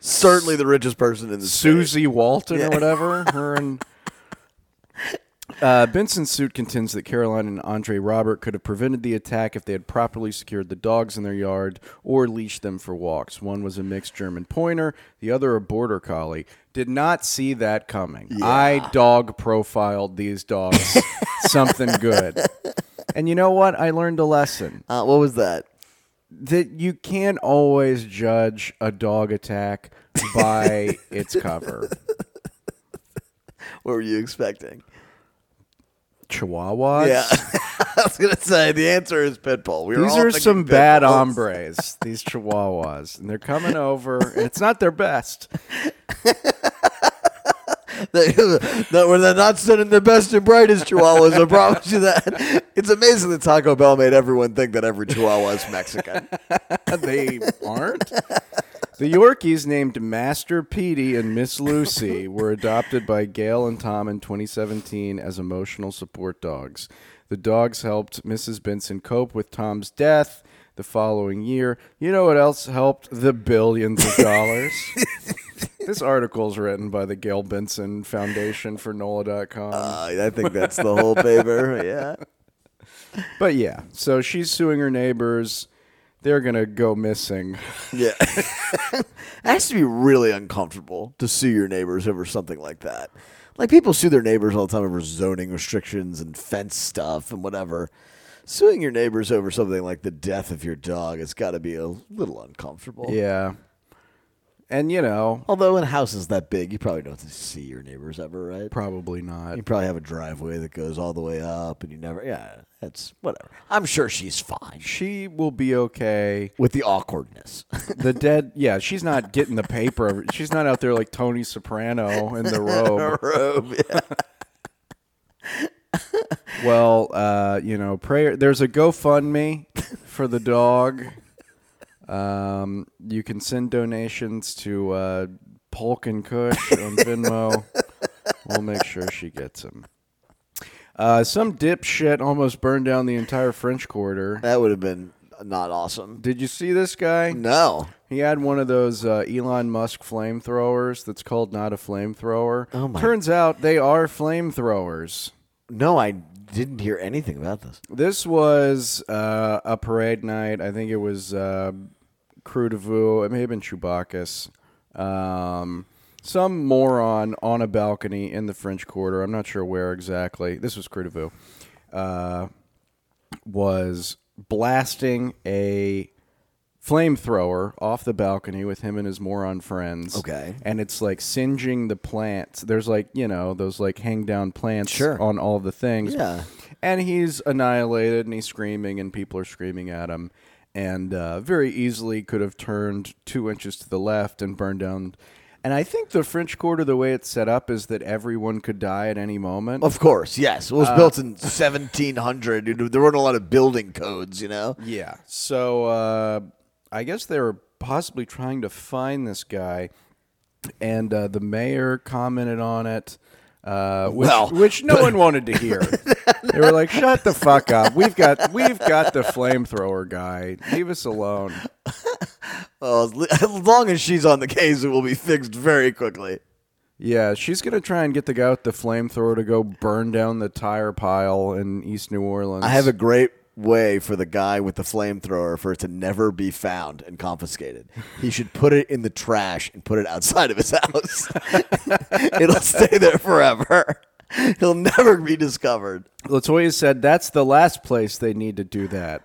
Certainly the richest person in the state. Susie Walton or whatever. Her and uh, Benson's suit contends that Caroline and Andre Robert could have prevented the attack if they had properly secured the dogs in their yard or leashed them for walks. One was a mixed German pointer, the other a border collie. Did not see that coming. I dog profiled these dogs. Something good. And you know what? I learned a lesson Uh, what was that? that you can't always judge a dog attack by its cover. What were you expecting? Chihuahuas. Yeah. I was going to say the answer is Pitbull. We were These all are thinking some bad Pitbulls. hombres, these chihuahuas. And they're coming over, and it's not their best. That they're not sending their best and brightest chihuahuas, I promise you that. It's amazing that Taco Bell made everyone think that every chihuahua is Mexican. They aren't. The Yorkies named Master Petey and Miss Lucy were adopted by Gail and Tom in 2017 as emotional support dogs. The dogs helped Mrs. Benson cope with Tom's death the following year. You know what else helped? The billions of dollars. this article is written by the Gail Benson Foundation for NOLA.com. Uh, I think that's the whole paper. Yeah. but yeah, so she's suing her neighbors. They're going to go missing. Yeah. it has to be really uncomfortable to sue your neighbors over something like that. Like people sue their neighbors all the time over zoning restrictions and fence stuff and whatever. Suing your neighbors over something like the death of your dog has got to be a little uncomfortable. Yeah. And, you know, Although in houses that big, you probably don't see your neighbors ever, right? probably not. You probably have a driveway that goes all the way up, and you never. Yeah, that's whatever. I'm sure she's fine She will be okay. with the awkwardness. The dead, yeah, she's not getting the paper. She's not out there like Tony Soprano in the robe. robe. Yeah. Well, uh, you know, prayer. There's a GoFundMe for the dog. Um, you can send donations to uh, Polk and Cush on Venmo. we'll make sure she gets them. Uh, some dipshit almost burned down the entire French Quarter. That would have been not awesome. Did you see this guy? No. He had one of those uh, Elon Musk flamethrowers that's called not a flamethrower. Oh my- Turns out they are flamethrowers. No, I didn't hear anything about this. This was uh, a parade night. I think it was uh, Krewe du Vieux. It may have been Chewbacchus. Um, some moron on a balcony in the French Quarter. I'm not sure where exactly. This was Krewe du Vieux. Uh, was blasting a flamethrower off the balcony with him and his moron friends. Okay. And it's like singeing the plants. There's like, you know, those like hang down plants Sure. on all the things. Yeah. And he's annihilated and he's screaming and people are screaming at him. And uh, very easily could have turned two inches to the left and burned down. And I think the French Quarter, the way it's set up, is that everyone could die at any moment. Of course, yes. It was Uh, built in 1700. There weren't a lot of building codes, you know? Yeah. So uh, I guess they were possibly trying to find this guy, and uh, the mayor commented on it. Uh, which, Well, which no one wanted to hear. they were like, "Shut the fuck up! We've got we've got the flamethrower guy. Leave us alone." Well, as as long as she's on the case, it will be fixed very quickly. Yeah, she's gonna try and get the guy with the flamethrower to go burn down the tire pile in East New Orleans. I have a great way for the guy with the flamethrower for it to never be found and confiscated. He should put it in the trash and put it outside of his house. It'll stay there forever. He'll never be discovered. Latoya said that's the last place they need to do that.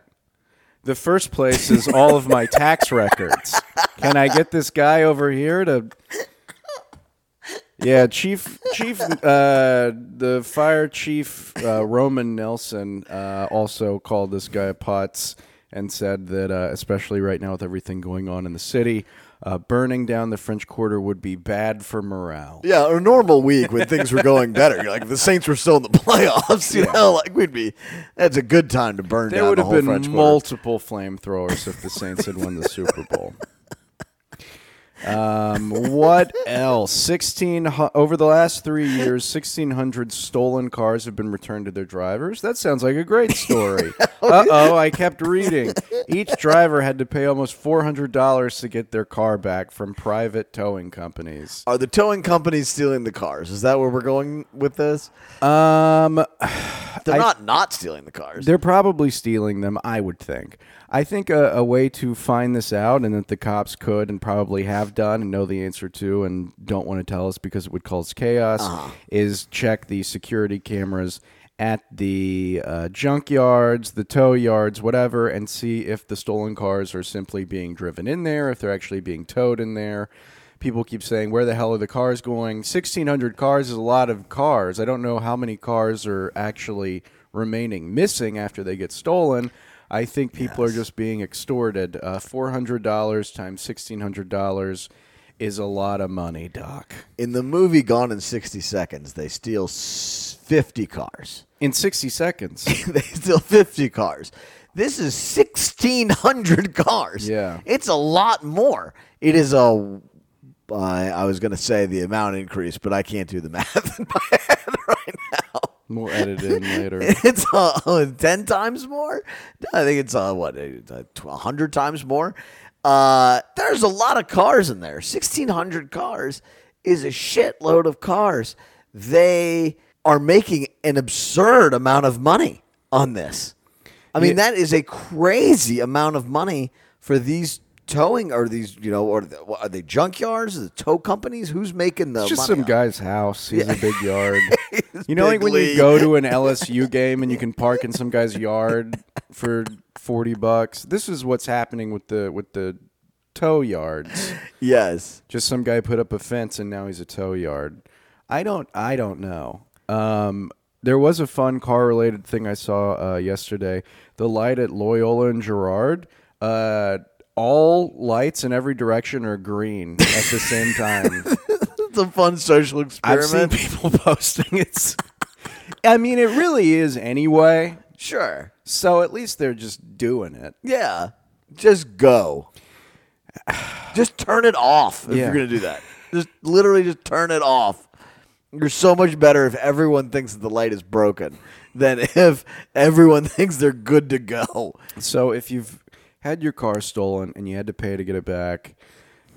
The first place is all of my tax records. Can I get this guy over here to? Yeah, chief, chief, uh, the fire chief uh, Roman Nelson uh, also called this guy Potts and said that, uh, especially right now with everything going on in the city, uh, burning down the French Quarter would be bad for morale. Yeah, a normal week when things were going better. Like if the Saints were still in the playoffs, you know, like we'd be. That's a good time to burn There down would the have whole been French Quarter. multiple flamethrowers if the Saints had won the Super Bowl. Um, what else? Sixteen over the last three years, sixteen hundred stolen cars have been returned to their drivers. That sounds like a great story. uh oh, I kept reading. Each driver had to pay almost four hundred dollars to get their car back from private towing companies. Are the towing companies stealing the cars? Is that where we're going with this? Um, They're I- not not stealing the cars. They're probably stealing them, I would think. I think a, a way to find this out and that the cops could and probably have done and know the answer to and don't want to tell us because it would cause chaos is check the security cameras at the uh, junkyards, the tow yards, whatever, and see if the stolen cars are simply being driven in there, if they're actually being towed in there. People keep saying, "Where the hell are the cars going?" Sixteen hundred cars is a lot of cars. I don't know how many cars are actually remaining missing after they get stolen. I think people are just being extorted. Uh, Four hundred dollars times sixteen hundred dollars is a lot of money, Doc. in the movie Gone in 60 Seconds, they steal 50 cars. In sixty seconds. they steal 50 cars. This is 1,600 cars. Yeah. It's a lot more. It is a. I I was going to say the amount increase, but I can't do the math in my head right now. More edited in later. It's uh, 10 times more. I think it's uh, what, uh, 100 times more. Uh, there's a lot of cars in there. 1,600 cars is a shitload of cars. They are making an absurd amount of money on this. I mean, that is a crazy amount of money for these towing are these, you know, or what, are they junkyards, the tow companies? Who's making the It's just some guy's house. He's a big yard. You know, like when league. you go to an LSU game and you can park in some guy's yard for forty bucks. This is what's happening with the with the tow yards. Yes. Just some guy put up a fence and now he's a tow yard. I don't I don't know. Um, there was a fun car related thing I saw uh, yesterday. The light at Loyola and Girard. Uh, all lights in every direction are green at the same time. It's a fun social I've seen people posting it's. I mean, it really is anyway. Sure. So at least they're just doing it. Yeah. Just go. Just turn it off if Yeah. you're going to do that. Just literally just turn it off. You're so much better if everyone thinks that the light is broken than if everyone thinks they're good to go. So if you've had your car stolen and you had to pay to get it back,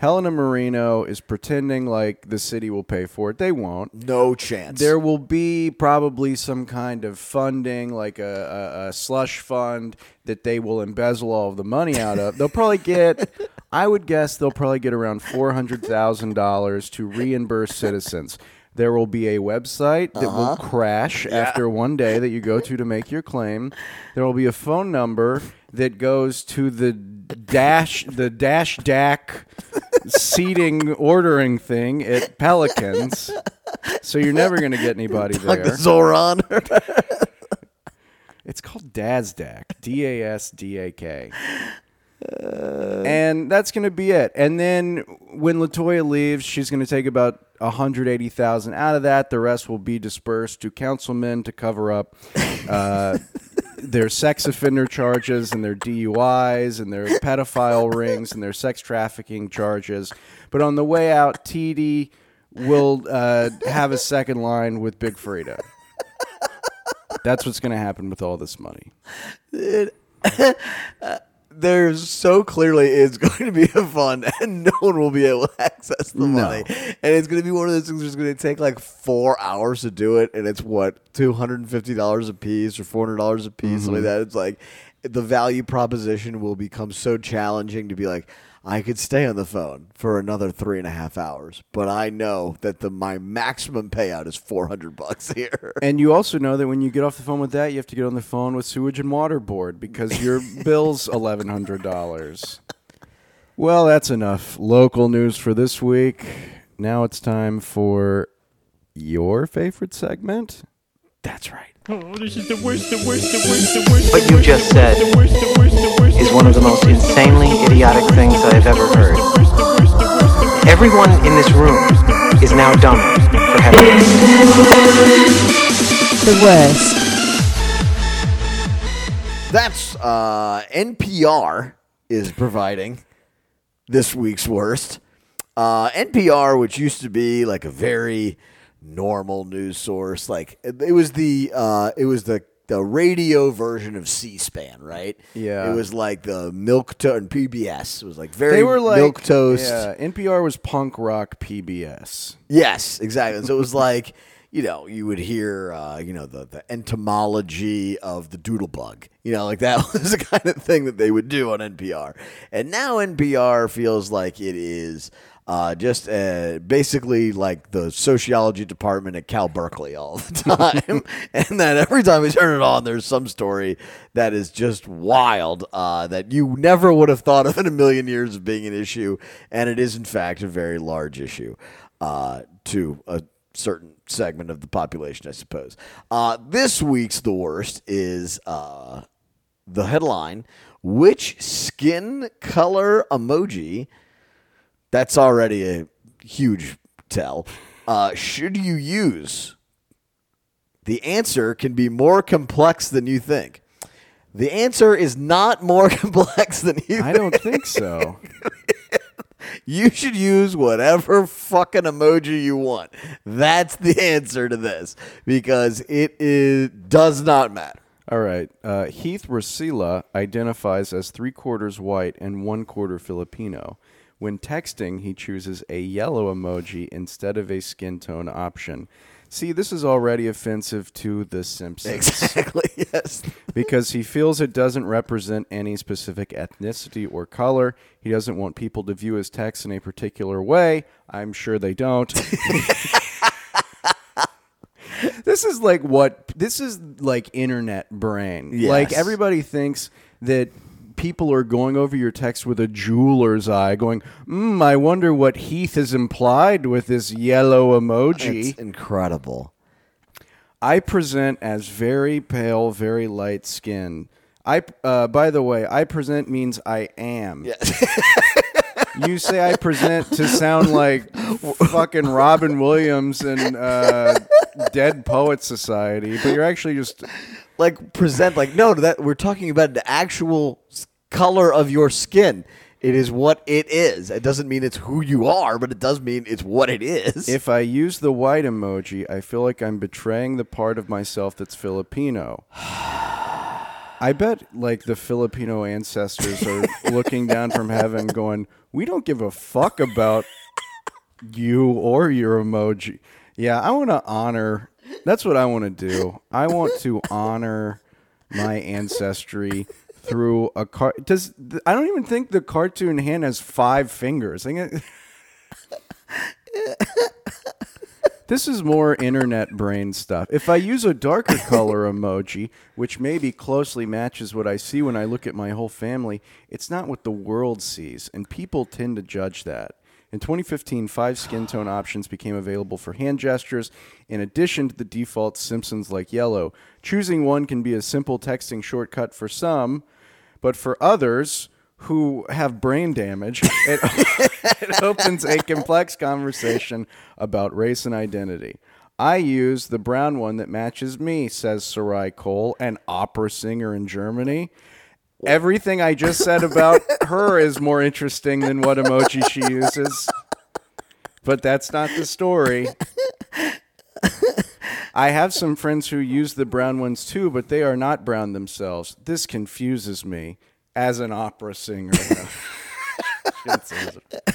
Helena Moreno is pretending like the city will pay for it. They won't. No chance. There will be probably some kind of funding, like a, a, a slush fund that they will embezzle all of the money out of. They'll probably get, I would guess, they'll probably get around four hundred thousand dollars to reimburse citizens. There will be a website that will uh-huh. crash after one day that you go to to make your claim. There will be a phone number that goes to the dash, the dash DAC seating ordering thing at Pelicans. So you're never going to get anybody like the there. Zoran. It's called DASDAC, D A S D A K. And that's going to be it. And then when Latoya leaves, she's going to take about 180,000 out of that. The rest will be dispersed to councilmen to cover up uh, their sex offender charges and their DUIs and their pedophile rings and their sex trafficking charges. But on the way out, TD will uh, have a second line with Big Freedia. That's what's going to happen with all this money. there so clearly is going to be a fund and no one will be able to access the money. And it's going to be one of those things that's going to take like four hours to do it. And it's what, $250 a piece or $400 a piece, something like mm-hmm. that. It's like the value proposition will become so challenging to be like, I could stay on the phone for another three and a half hours, but I know that the my maximum payout is four hundred bucks here. And you also know that when you get off the phone with that, you have to get on the phone with sewage and water board because your bill's eleven hundred dollars. Well, that's enough local news for this week. Now it's time for your favorite segment. That's right. What you just said is one of the most insanely idiotic things I have ever heard. Everyone in this room is now dumb for having The worst. That's uh, NPR is providing this week's worst. Uh, NPR, which used to be like a very normal news source, like it was the uh, it was the the radio version of C-SPAN, right? Yeah. it was like the milk toast and PBS. It was like very They were like milk toast. Yeah, NPR was punk rock PBS. Yes, exactly. And so it was like, you know, you would hear, uh, you know, the, the entomology of the doodlebug. You know, like that was the kind of thing that they would do on NPR. And now NPR feels like it is uh, just uh, basically like the sociology department at Cal Berkeley all the time. and that every time we turn it on, there's some story that is just wild uh, that you never would have thought of in a million years of being an issue. And it is, in fact, a very large issue uh, to a certain segment of the population, I suppose. Uh, this week's the worst is uh, the headline: Which skin color emoji? That's already a huge tell. Uh, should you use? The answer can be more complex than you think. The answer is not more complex than you I don't think so. You should use whatever fucking emoji you want. That's the answer to this because it is does not matter. All right. Uh, Heath Rosila identifies as three quarters white and one quarter Filipino. When texting, he chooses a yellow emoji instead of a skin tone option. See, this is already offensive to The Simpsons Exactly. Yes. because he feels it doesn't represent any specific ethnicity or color. He doesn't want people to view his text in a particular way. I'm sure they don't. this is like what this is like internet brain. Like everybody thinks that people are going over your text with a jeweler's eye, going, mm, I wonder what Heath has implied with this yellow emoji. It's incredible. I present as very pale, very light skin. I, uh, by the way, I present means I am. you say I present to sound like fucking Robin Williams and uh, Dead Poet Society, but you're actually just Like present like no, that we're talking about the actual color of your skin. It is what it is. It doesn't mean it's who you are, but it does mean it's what it is. If I use the white emoji, I feel like I'm betraying the part of myself that's Filipino. I bet like the Filipino ancestors are looking down from heaven going, "We don't give a fuck about you or your emoji." Yeah, I want to honor That's what I want to do. I want to honor my ancestry through a car. Does I don't even think the cartoon hand has five fingers. This is more internet brain stuff. If I use a darker color emoji, which maybe closely matches what I see when I look at my whole family, it's not what the world sees, and people tend to judge that. In 2015, five skin tone options became available for hand gestures, in addition to the default Simpsons like yellow. Choosing one can be a simple texting shortcut for some, but for others who have brain damage, it, it opens a complex conversation about race and identity. I use the brown one that matches me, says Sarai Cole, an opera singer in Germany. Everything I just said about her is more interesting than what emoji she uses. But that's not the story. I have some friends who use the brown ones too, but they are not brown themselves. This confuses me. as an opera singer. Shit says it.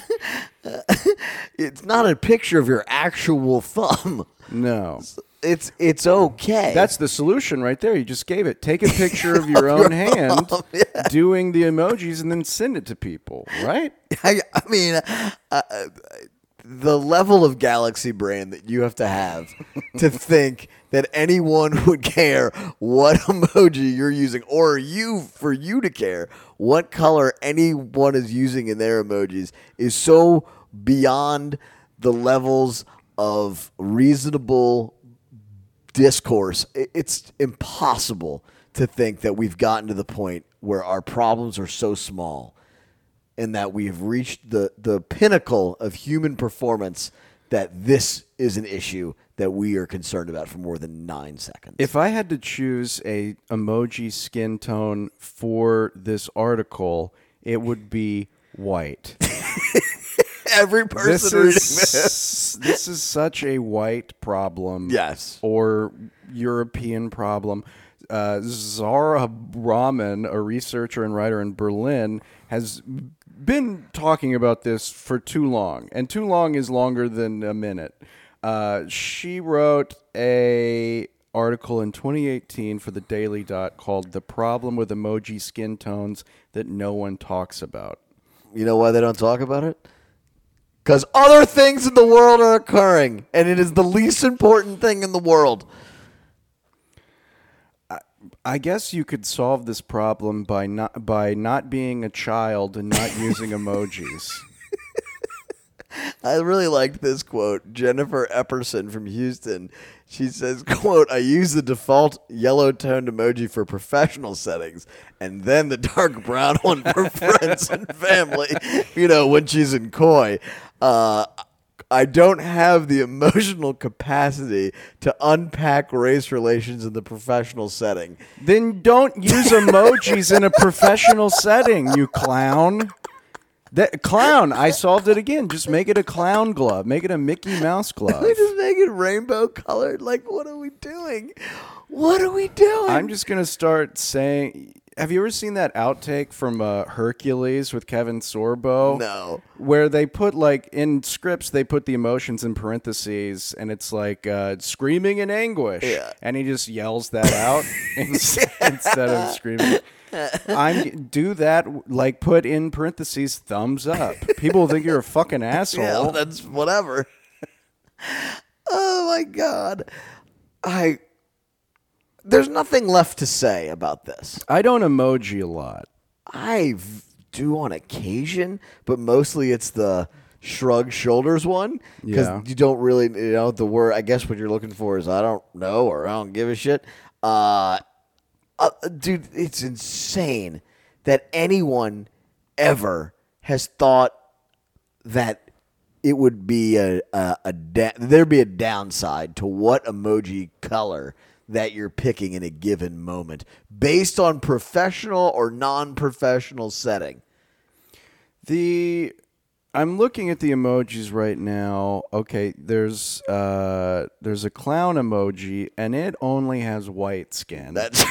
It's not a picture of your actual thumb. no. It's it's okay. That's the solution right there. You just gave it. Take a picture of your own hand doing the emojis and then send it to people, right? I, I mean, uh, uh, the level of galaxy brain that you have to have to think that anyone would care what emoji you're using, or you for you to care what color anyone is using in their emojis, is so beyond the levels of reasonable discourse. It's impossible to think that we've gotten to the point where our problems are so small and that we have reached the, the pinnacle of human performance that this is an issue that we are concerned about for more than nine seconds. If I had to choose a emoji skin tone for this article, it would be white. every person this reading is this, this is such a white problem. Yes. Or European problem. Uh, Zara Rahman, a researcher and writer in Berlin, has been talking about this for too long, and too long is longer than a minute. Uh, she wrote a article in 2018 for the Daily Dot called "The Problem with Emoji Skin Tones That No One Talks About." you know why they don't talk about it? Because other things in the world are occurring, and it is the least important thing in the world. I guess you could solve this problem by not by not being a child and not using emojis. I really liked this quote. Jennifer Epperson from Houston. She says, quote, I use the default yellow toned emoji for professional settings and then the dark brown one for friends and family, you know, when she's in koi. Uh, I don't have the emotional capacity to unpack race relations in the professional setting. then don't use emojis in a professional setting, you clown. That clown, I solved it again. Just make it a clown glove. Make it a Mickey Mouse glove. We just make it rainbow colored. Like, what are we doing? What are we doing? I'm just gonna start saying. Have you ever seen that outtake from uh, Hercules with Kevin Sorbo? No. Where they put like in scripts, they put the emotions in parentheses, and it's like uh, screaming in anguish, Yeah. and he just yells that out instead instead of screaming. I'm do that like put in parentheses thumbs up. People think you're a fucking asshole. Yeah, that's whatever. oh my god. I there's nothing left to say about this. I don't emoji a lot. I do on occasion, but mostly it's the shrug shoulders one because Yeah. you don't really you know the word. I guess what you're looking for is I don't know or I don't give a shit. Uh, dude, it's insane that anyone ever has thought that it would be a a, a da- there'd be a downside to what emoji color that you're picking in a given moment based on professional or non-professional setting. The I'm looking at the emojis right now. Okay, there's uh there's a clown emoji and it only has white skin. That's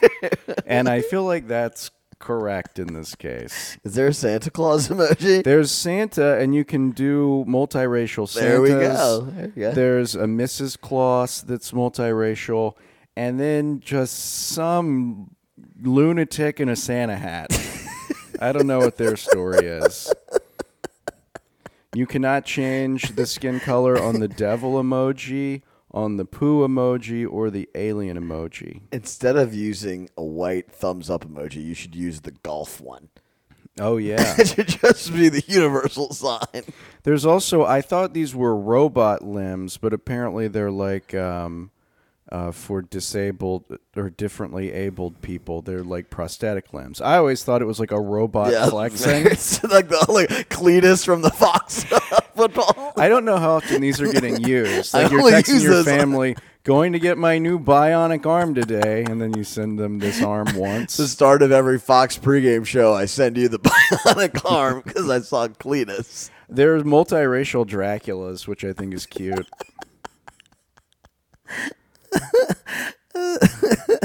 and I feel like that's correct in this case. is there a Santa Claus emoji? There's Santa and you can do multiracial Santas. There we go. There we go. There's a Mrs. Claus that's multiracial and then just some lunatic in a Santa hat. I don't know what their story is. You cannot change the skin color on the devil emoji, on the poo emoji, or the alien emoji. Instead of using a white thumbs up emoji, you should use the golf one. Oh, yeah. It should just be the universal sign. There's also, I thought these were robot limbs, but apparently they're like um, uh, for disabled or differently abled people. They're like prosthetic limbs. I always thought it was like a robot flexing. it's like the like Cletus from the Fox football. I don't know how often these are getting used. I Like you're texting your family, going to get my new bionic arm today, and then you send them this arm once. the start of every Fox pregame show. I send you the bionic arm because I saw Cletus. There's multiracial Draculas, which I think is cute.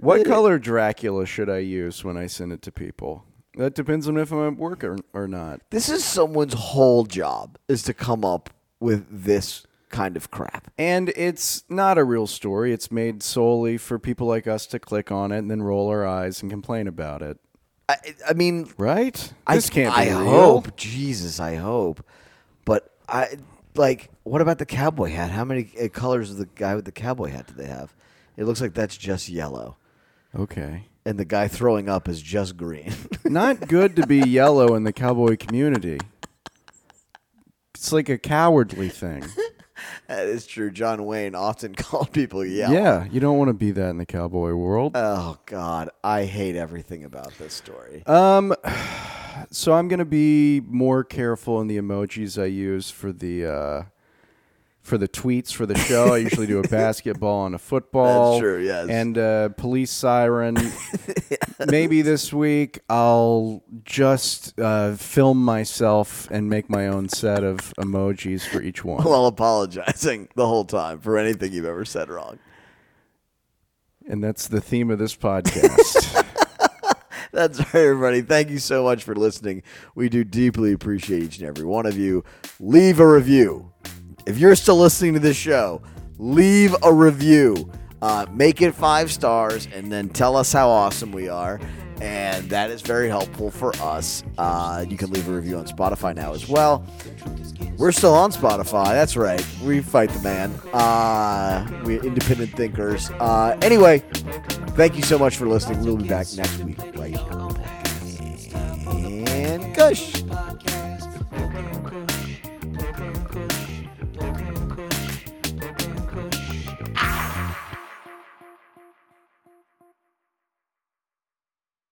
What color Dracula should I use when I send it to people? That depends on if I'm at work or, or not. This is someone's whole job is to come up with this kind of crap. And it's not a real story. It's made solely for people like us to click on it and then roll our eyes and complain about it. I, I mean, Right? I, This can't be I real. hope, Jesus, I hope. But I like. What about the cowboy hat? How many uh, colors of the guy with the cowboy hat do they have? It looks like that's just yellow, Okay. and the guy throwing up is just green. Not good to be yellow in the cowboy community. It's like a cowardly thing. that is true. John Wayne often called people yellow. Yeah, you don't want to be that in the cowboy world. Oh God, I hate everything about this story. Um, so I'm gonna be more careful in the emojis I use for the uh, for the tweets for the show. I usually do a basketball and a football. That's true, yes. And a police siren. Maybe this week I'll just uh, film myself and make my own set of emojis for each one. While apologizing the whole time for anything you've ever said wrong. and that's the theme of this podcast. That's right, everybody. Thank you so much for listening. We do deeply appreciate each and every one of you. Leave a review. If you're still listening to this show, leave a review. Uh, make it five stars and then tell us how awesome we are. And that is very helpful for us. Uh, you can leave a review on Spotify now as well. We're still on Spotify. That's right. We fight the man. Uh, we're independent thinkers. Uh, anyway, thank you so much for listening. We'll be back next week right here. And Cush.